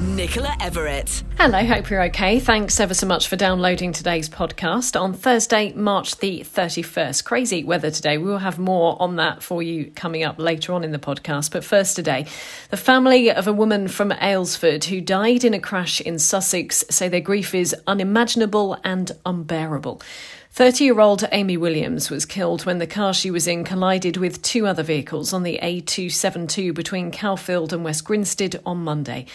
Nicola Everett. Hello, hope you're okay. Thanks ever so much for downloading today's podcast on Thursday, March the 31st. Crazy weather today. We will have more on that for you coming up later on in the podcast. But first, today, the family of a woman from Aylesford who died in a crash in Sussex say their grief is unimaginable and unbearable. 30 year old Amy Williams was killed when the car she was in collided with two other vehicles on the A272 between Cowfold and West Grinstead on Monday.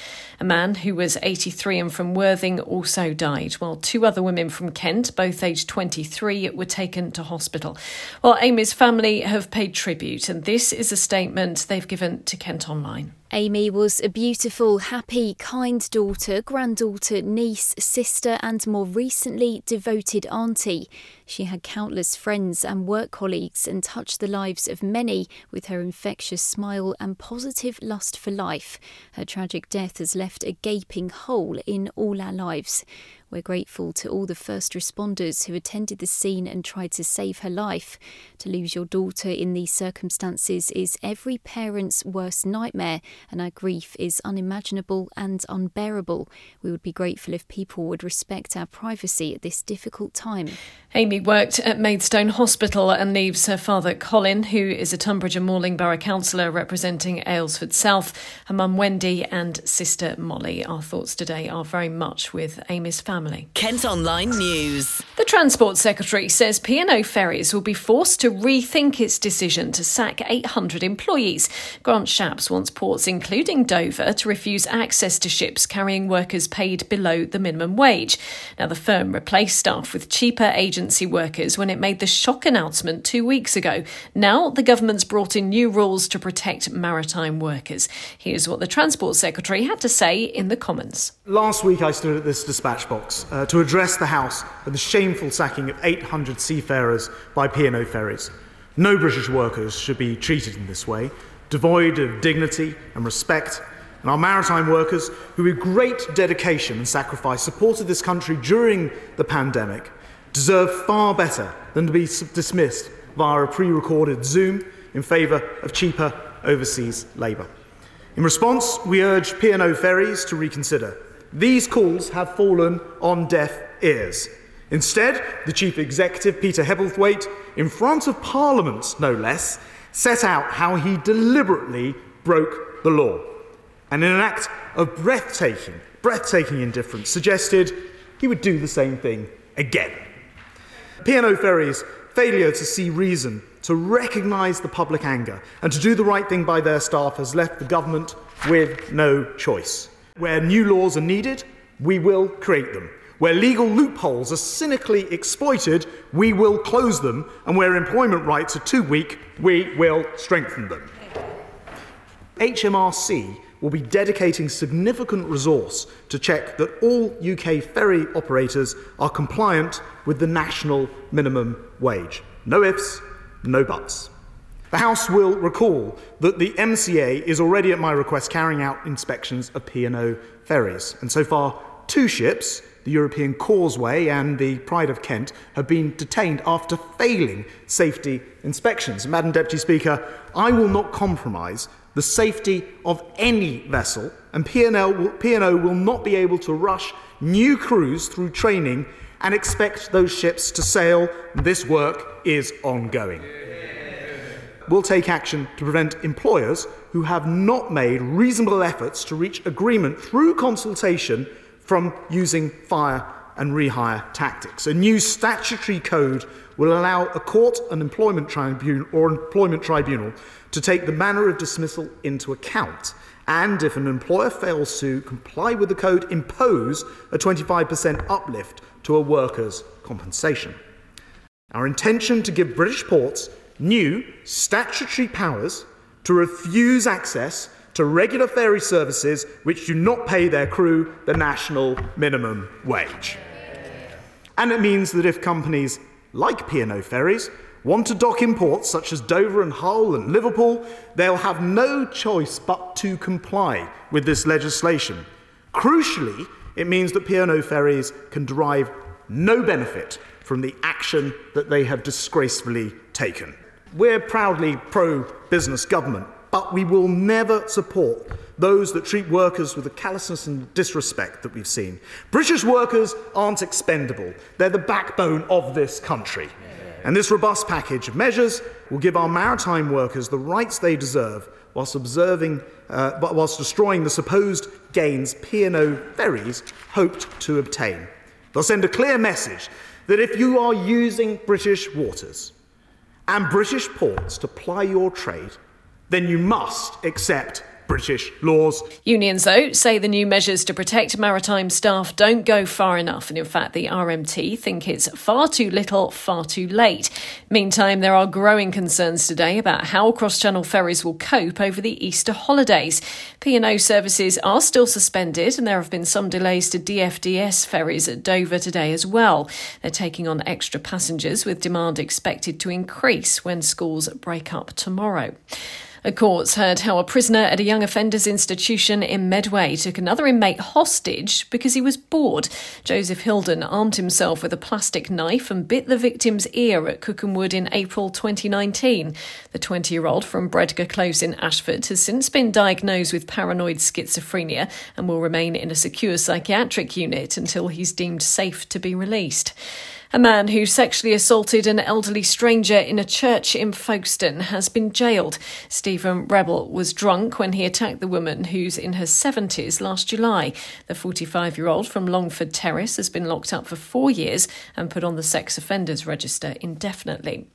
A man who was 83 and from Worthing also died, while two other women from Kent, both aged 23, were taken to hospital. Well, Amy's family have paid tribute, and this is a statement they've given to Kent Online. Amy was a beautiful, happy, kind daughter, granddaughter, niece, sister, and more recently, devoted auntie. She had countless friends and work colleagues and touched the lives of many with her infectious smile and positive lust for life. Her tragic death has left a gaping hole in all our lives. We're grateful to all the first responders who attended the scene and tried to save her life. To lose your daughter in these circumstances is every parent's worst nightmare, and our grief is unimaginable and unbearable. We would be grateful if people would respect our privacy at this difficult time. Amy worked at Maidstone Hospital and leaves her father, Colin, who is a Tonbridge and Malling Borough Councillor representing Aylesford South, her mum, Wendy, and sister, Molly. Our thoughts today are very much with Amy's family. Kent Online News. The Transport Secretary says P&O Ferries will be forced to rethink its decision to sack 800 employees. Grant Shapps wants ports, including Dover, to refuse access to ships carrying workers paid below the minimum wage. Now, the firm replaced staff with cheaper agency workers when it made the shock announcement two weeks ago. Now, the government's brought in new rules to protect maritime workers. Here's what the Transport Secretary had to say in the Commons. Last week, I stood at this dispatch box uh, to address the House of the shameful sacking of 800 seafarers by P&O ferries. No British workers should be treated in this way, devoid of dignity and respect. And our maritime workers, who with great dedication and sacrifice supported this country during the pandemic, deserve far better than to be dismissed via a pre recorded Zoom in favour of cheaper overseas labour. In response, we urge P&O ferries to reconsider. These calls have fallen on deaf ears. Instead, the Chief Executive, Peter Hebblethwaite, in front of Parliament no less, set out how he deliberately broke the law. And in an act of breathtaking, breathtaking indifference, suggested he would do the same thing again. P&O Ferries' failure to see reason, to recognise the public anger, and to do the right thing by their staff has left the government with no choice. Where new laws are needed, we will create them. Where legal loopholes are cynically exploited, we will close them. And where employment rights are too weak, we will strengthen them. HMRC will be dedicating significant resource to check that all UK ferry operators are compliant with the national minimum wage. No ifs, no buts. The House will recall that the MCA is already, at my request, carrying out inspections of P&O ferries, and so far, two ships, the European Causeway and the Pride of Kent, have been detained after failing safety inspections. Madam Deputy Speaker, I will not compromise the safety of any vessel, and P&O will, not be able to rush new crews through training and expect those ships to sail. This work is ongoing. We'll take action to prevent employers who have not made reasonable efforts to reach agreement through consultation from using fire and rehire tactics. A new statutory code will allow a court, an employment tribunal, or employment tribunal to take the manner of dismissal into account. And if an employer fails to comply with the code, impose a 25% uplift to a worker's compensation. Our intention to give British ports new statutory powers to refuse access to regular ferry services which do not pay their crew the national minimum wage. And it means that if companies like P&O Ferries want to dock in ports such as Dover and Hull and Liverpool, they'll have no choice but to comply with this legislation. Crucially, it means that P&O ferries can derive no benefit from the action that they have disgracefully taken. We're proudly pro business government, but we will never support those that treat workers with the callousness and disrespect that we've seen. British workers aren't expendable, they're the backbone of this country. And this robust package of measures will give our maritime workers the rights they deserve whilst uh, whilst destroying the supposed gains P&O ferries hoped to obtain. They'll send a clear message that if you are using British waters and British ports to ply your trade, then you must accept British laws. Unions, though, say the new measures to protect maritime staff don't go far enough, and in fact, the RMT think it's far too little, far too late. Meantime, there are growing concerns today about how cross-channel ferries will cope over the Easter holidays. P&O services are still suspended, and there have been some delays to DFDS ferries at Dover today as well. They're taking on extra passengers, with demand expected to increase when schools break up tomorrow. A court's heard how a prisoner at a young offenders institution in Medway took another inmate hostage because he was bored. Joseph Hilden armed himself with a plastic knife and bit the victim's ear at Cookham Wood in April 2019. The 20 year old from Bredgar Close in Ashford has since been diagnosed with paranoid schizophrenia and will remain in a secure psychiatric unit until he's deemed safe to be released. A man who sexually assaulted an elderly stranger in a church in Folkestone has been jailed. Stephen Rebel was drunk when he attacked the woman who's in her 70s last July. The 45 year old from Longford Terrace has been locked up for four years and put on the sex offenders register indefinitely.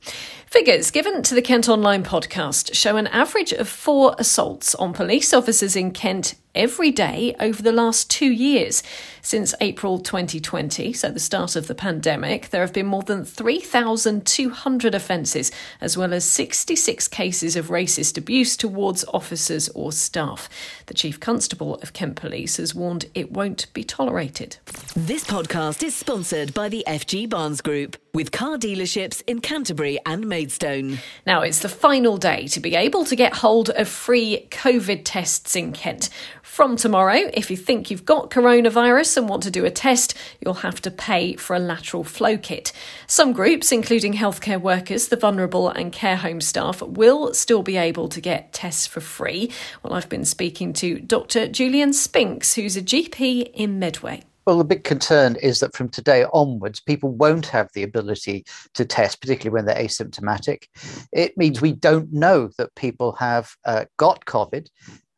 Figures given to the Kent Online podcast show an average of four assaults on police officers in Kent every day over the last two years. Since April 2020, so the start of the pandemic, there have been more than 3,200 offences, as well as 66 cases of racist abuse towards officers or staff. The Chief Constable of Kent Police has warned it won't be tolerated. This podcast is sponsored by the FG Barnes Group, with car dealerships in Canterbury and Maidstone. Now, it's the final day to be able to get hold of free COVID tests in Kent. From tomorrow, if you think you've got coronavirus and want to do a test, you'll have to pay for a lateral flow kit. Some groups, including healthcare workers, the vulnerable, and care home staff, will still be able to get tests for free. Well, I've been speaking to Dr. Julian Spinks, who's a GP in Medway. Well, the big concern is that from today onwards, people won't have the ability to test, particularly when they're asymptomatic. It means we don't know that people have uh, got COVID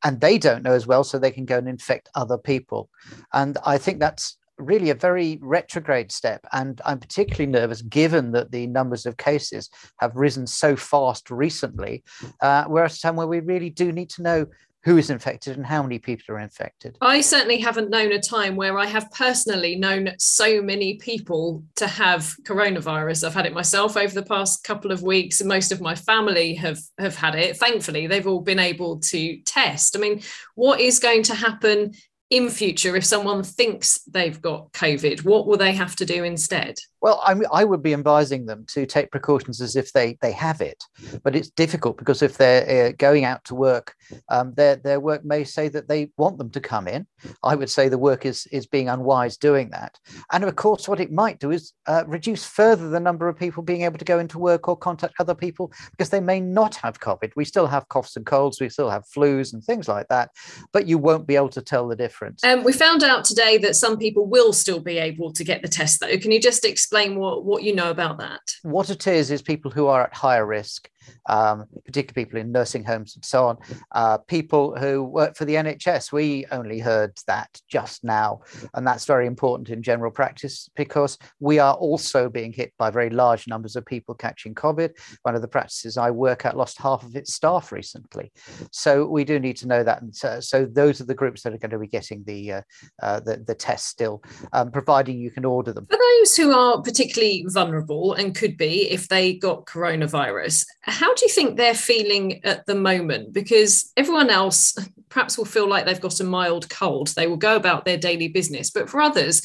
and they don't know as well, so they can go and infect other people. And I think that's really a very retrograde step. And I'm particularly nervous given that the numbers of cases have risen so fast recently. Uh, we're at a time where we really do need to know who is infected and how many people are infected. I certainly haven't known a time where I have personally known so many people to have coronavirus. I've had it myself over the past couple of weeks, and most of my family have have had it. Thankfully, they've all been able to test. I mean, what is going to happen in future if someone thinks they've got COVID? What will they have to do instead? Well, I, I would be advising them to take precautions as if they, they have it, but it's difficult because if they're uh, going out to work, um, their their work may say that they want them to come in. I would say the work is is being unwise doing that, and of course, what it might do is uh, reduce further the number of people being able to go into work or contact other people because they may not have COVID. We still have coughs and colds, we still have flus and things like that, but you won't be able to tell the difference. Um, we found out today that some people will still be able to get the test, though. Can you just explain? Explain what, what you know about that? What it is, is people who are at higher risk um, particularly people in nursing homes and so on. Uh, people who work for the NHS, we only heard that just now. And that's very important in general practice because we are also being hit by very large numbers of people catching COVID. One of the practices I work at lost half of its staff recently. So we do need to know that. And so, so those are the groups that are going to be getting the, uh, uh, the, the test still, um, providing you can order them. For those who are particularly vulnerable and could be if they got coronavirus, how do you think they're feeling at the moment? Because everyone else perhaps will feel like they've got a mild cold. They will go about their daily business. But for others,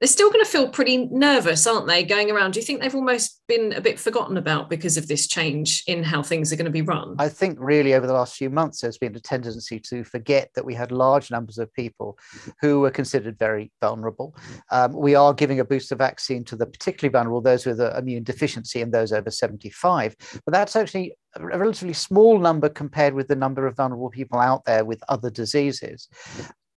they're still going to feel pretty nervous, aren't they, going around? Do you think they've almost been a bit forgotten about because of this change in how things are going to be run? I think really over the last few months, there's been a tendency to forget that we had large numbers of people who were considered very vulnerable. Um, we are giving a booster vaccine to the particularly vulnerable, those with an immune deficiency and those over 75. But that's actually a relatively small number compared with the number of vulnerable people out there with other diseases.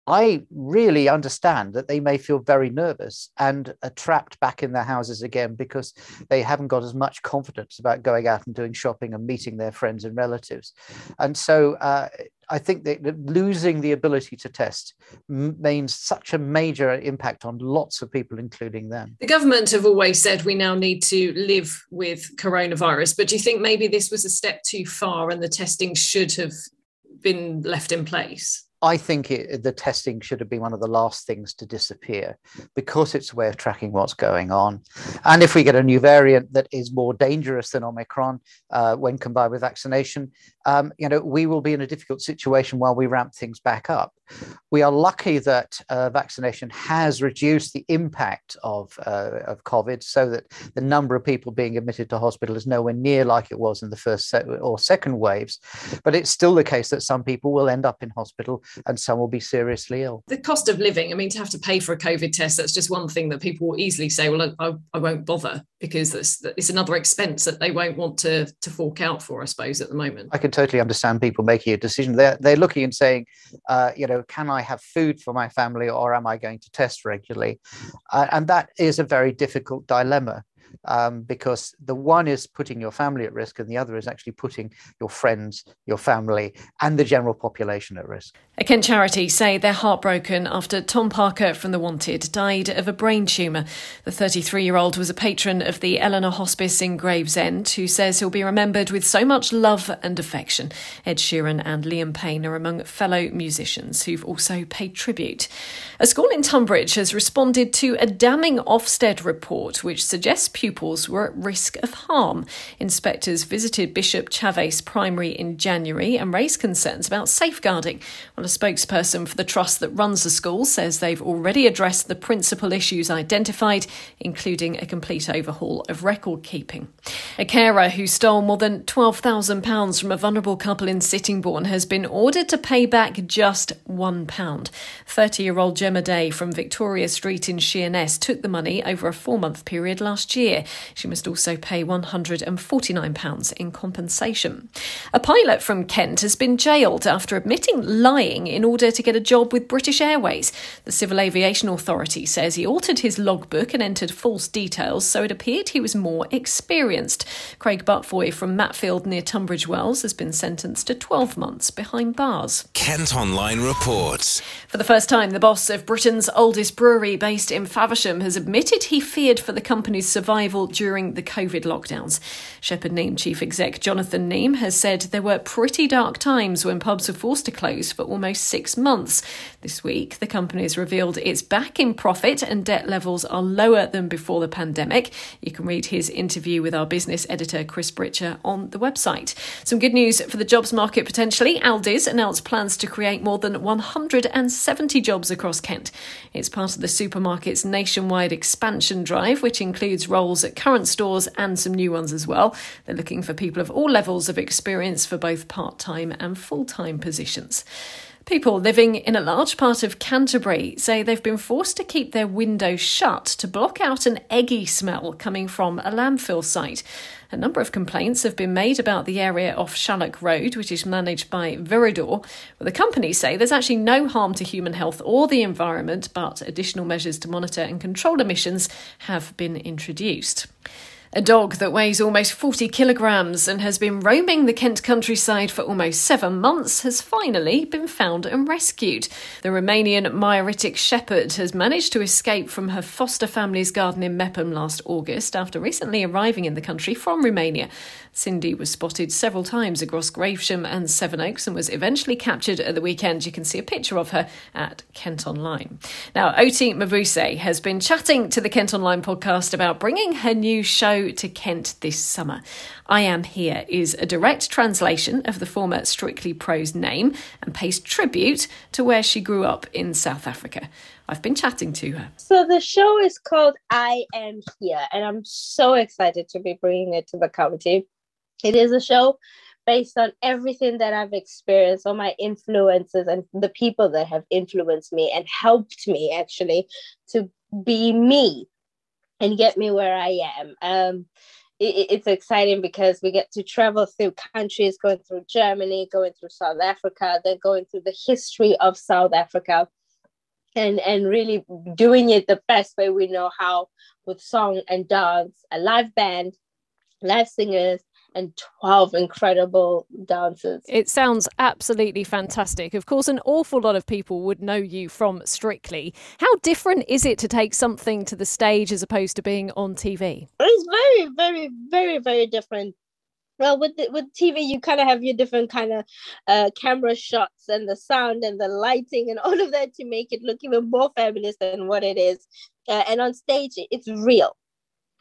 I really understand that they may feel very nervous and are trapped back in their houses again because they haven't got as much confidence about going out and doing shopping and meeting their friends and relatives. And so uh, I think that losing the ability to test means such a major impact on lots of people, including them. The government have always said we now need to live with coronavirus, but do you think maybe this was a step too far and the testing should have been left in place? I think it, the testing should have been one of the last things to disappear because it's a way of tracking what's going on. And if we get a new variant that is more dangerous than Omicron uh, when combined with vaccination, um, you know, we will be in a difficult situation while we ramp things back up. We are lucky that uh, vaccination has reduced the impact of, uh, of COVID so that the number of people being admitted to hospital is nowhere near like it was in the first or second waves. But it's still the case that some people will end up in hospital and some will be seriously ill. The cost of living, I mean, to have to pay for a COVID test, that's just one thing that people will easily say, well, I, I won't bother because it's, it's another expense that they won't want to, to fork out for, I suppose, at the moment. I can totally understand people making a decision. They're, they're looking and saying, uh, you know, can I have food for my family or am I going to test regularly? Uh, and that is a very difficult dilemma um, because the one is putting your family at risk and the other is actually putting your friends, your family, and the general population at risk. A Kent charity say they're heartbroken after Tom Parker from The Wanted died of a brain tumour. The 33 year old was a patron of the Ellenor Hospice in Gravesend, who says he'll be remembered with so much love and affection. Ed Sheeran and Liam Payne are among fellow musicians who've also paid tribute. A school in Tonbridge has responded to a damning Ofsted report which suggests pupils were at risk of harm. Inspectors visited Bishop Chavasse Primary in January and raised concerns about safeguarding. Well, a spokesperson for the trust that runs the school says they've already addressed the principal issues identified, including a complete overhaul of record keeping. A carer who stole more than £12,000 from a vulnerable couple in Sittingbourne has been ordered to pay back just £1. 30 year old Gemma Day from Victoria Street in Sheerness took the money over a four month period last year year. She must also pay £149 in compensation. A pilot from Kent has been jailed after admitting lying in order to get a job with British Airways. The Civil Aviation Authority says he altered his logbook and entered false details so it appeared he was more experienced. Craig Butfoy from Matfield near Tunbridge Wells has been sentenced to 12 months behind bars. Kent Online reports. For the first time, the boss of Britain's oldest brewery based in Faversham has admitted he feared for the company's survival during the COVID lockdowns. Shepherd Neame Chief Exec Jonathan Neame has said there were pretty dark times when pubs were forced to close for almost six months. This week, the company has revealed it's back in profit and debt levels are lower than before the pandemic. You can read his interview with our business editor, Chris Britcher, on the website. Some good news for the jobs market potentially. Aldi's announced plans to create more than 170 jobs across Kent. It's part of the supermarket's nationwide expansion drive, which includes roles roles at current stores and some new ones as well. They're looking for people of all levels of experience for both part time and full time positions. People living in a large part of Canterbury say they've been forced to keep their windows shut to block out an eggy smell coming from a landfill site. A number of complaints have been made about the area off Shalloak Road, which is managed by Viridor. Well, the companies say there's actually no harm to human health or the environment, but additional measures to monitor and control emissions have been introduced. A dog that weighs almost 40 kilograms and has been roaming the Kent countryside for almost seven months has finally been found and rescued. The Romanian Mioritic Shepherd has managed to escape from her foster family's garden in Meopham last August after recently arriving in the country from Romania. Cindy was spotted several times across Gravesham and Sevenoaks and was eventually captured at the weekend. You can see a picture of her at Kent Online. Now, Oti Mabuse has been chatting to the Kent Online podcast about bringing her new show to Kent this summer. I Am Here is a direct translation of the former Strictly pro's name and pays tribute to where she grew up in South Africa. I've been chatting to her. So the show is called I Am Here, and I'm so excited to be bringing it to the county. It is a show based on everything that I've experienced, all my influences and the people that have influenced me and helped me actually to be me and get me where I am. Um, it, it's exciting because we get to travel through countries, going through Germany, going through South Africa, then going through the history of South Africa. And, and really doing it the best way we know how with song and dance, a live band, live singers, and 12 incredible dancers. It sounds absolutely fantastic. Of course, an awful lot of people would know you from Strictly. How different is it to take something to the stage as opposed to being on TV? It's very, very, very, very different. Well, with the, with TV, you kind of have your different kind of uh, camera shots and the sound and the lighting and all of that to make it look even more fabulous than what it is. Uh, and on stage, it's real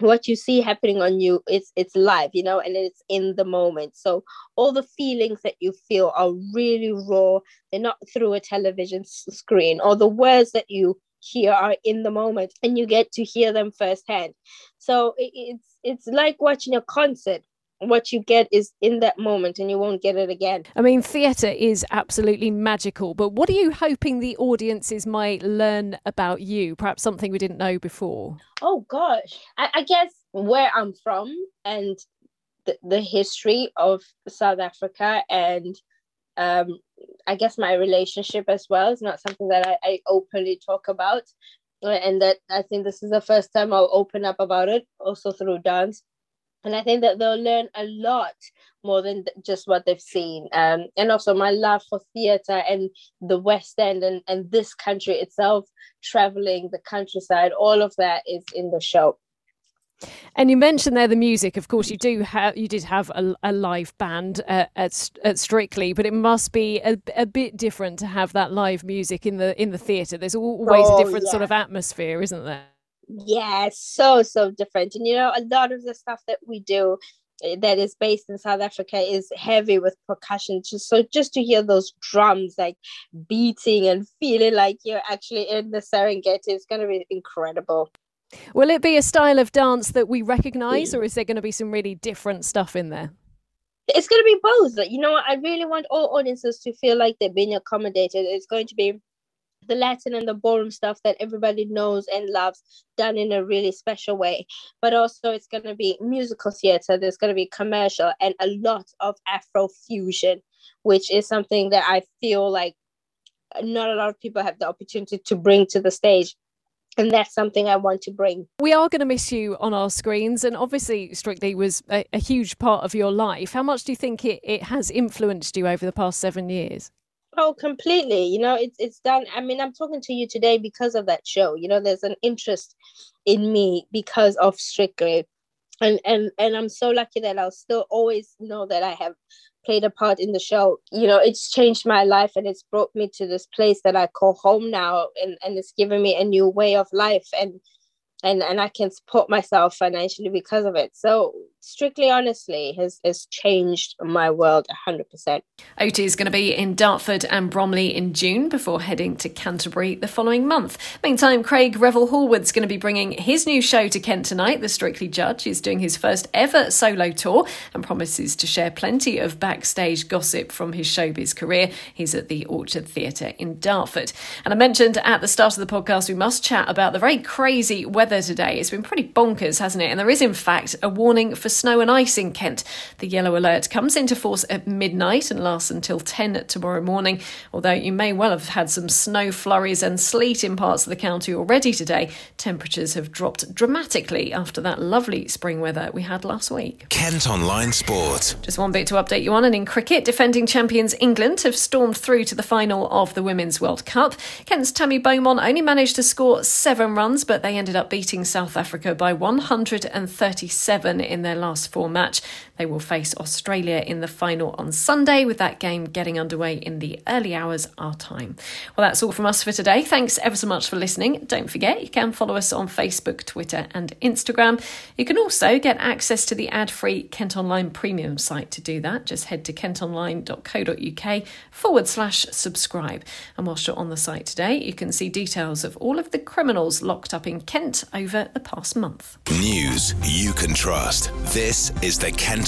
what you see happening on you it's it's live you know and it's in the moment. So all the feelings that you feel are really raw. They're not through a television screen. Or the words that you hear are in the moment and you get to hear them firsthand. So it's it's like watching a concert what you get is in that moment and you won't get it again. I mean, theatre is absolutely magical, but what are you hoping the audiences might learn about you? Perhaps something we didn't know before? Oh, gosh. I, I guess where I'm from and the, the history of South Africa and um, I guess my relationship as well is not something that I, I openly talk about. And that I think this is the first time I'll open up about it, also through dance and I think that they'll learn a lot more than just what they've seen. Um, and also my love for theatre and the West End and, and this country itself, traveling the countryside, all of that is in the show. And you mentioned there the music. Of course, you do have you did have a, a live band uh, at at Strictly, but it must be a, a bit different to have that live music in the in the theatre. There's always oh, a different yeah. sort of atmosphere, isn't there? Yeah so so different and you know a lot of the stuff that we do eh, that is based in South Africa is heavy with percussion. Just so just to hear those drums like beating and feeling like you're actually in the Serengeti is going to be incredible. Will it be a style of dance that we recognize, or is there going to be some really different stuff in there? It's going to be both. You know, I really want all audiences to feel like they're being accommodated. It's going to be the Latin and the ballroom stuff that everybody knows and loves, done in a really special way. But also, it's going to be musical theater, there's going to be commercial, and a lot of Afro fusion, which is something that I feel like not a lot of people have the opportunity to bring to the stage and that's something I want to bring. We are going to miss you on our screens, and obviously, Strictly was a, a, huge part of your life. How much do you think it, it has influenced you over the past seven years? Oh, completely. You know, it's it's done. I mean, I'm talking to you today because of that show. You know, there's an interest in me because of Strictly, and and and I'm so lucky that I'll still always know that I have played a part in the show. You know, it's changed my life and it's brought me to this place that I call home now, and and it's given me a new way of life and and and I can support myself financially because of it. So strictly honestly has has changed my world 100%. Oti is going to be in Dartford and Bromley in June before heading to Canterbury the following month. Meantime, Craig Revel Horwood's going to be bringing his new show to Kent tonight. The Strictly Judge is doing his first ever solo tour and promises to share plenty of backstage gossip from his showbiz career. He's at the Orchard Theatre in Dartford. And I mentioned at the start of the podcast we must chat about the very crazy weather today. It's been pretty bonkers, hasn't it? And there is in fact a warning for snow and ice in Kent. The yellow alert comes into force at midnight and lasts until 10 tomorrow morning. Although you may well have had some snow flurries and sleet in parts of the county already today, temperatures have dropped dramatically after that lovely spring weather we had last week. Kent Online Sport. Just one bit to update you on, and in cricket, defending champions England have stormed through to the final of the Women's World Cup. Kent's Tammy Beaumont only managed to score seven runs, but they ended up beating South Africa by 137 in their last four match. They will face Australia in the final on Sunday, with that game getting underway in the early hours our time. Well, that's all from us for today. Thanks ever so much for listening. Don't forget, you can follow us on Facebook, Twitter, and Instagram. You can also get access to the ad free Kent Online premium site to do that. Just head to kentonline.co.uk forward slash subscribe. And whilst you're on the site today, you can see details of all of the criminals locked up in Kent over the past month. News you can trust. This is the Kent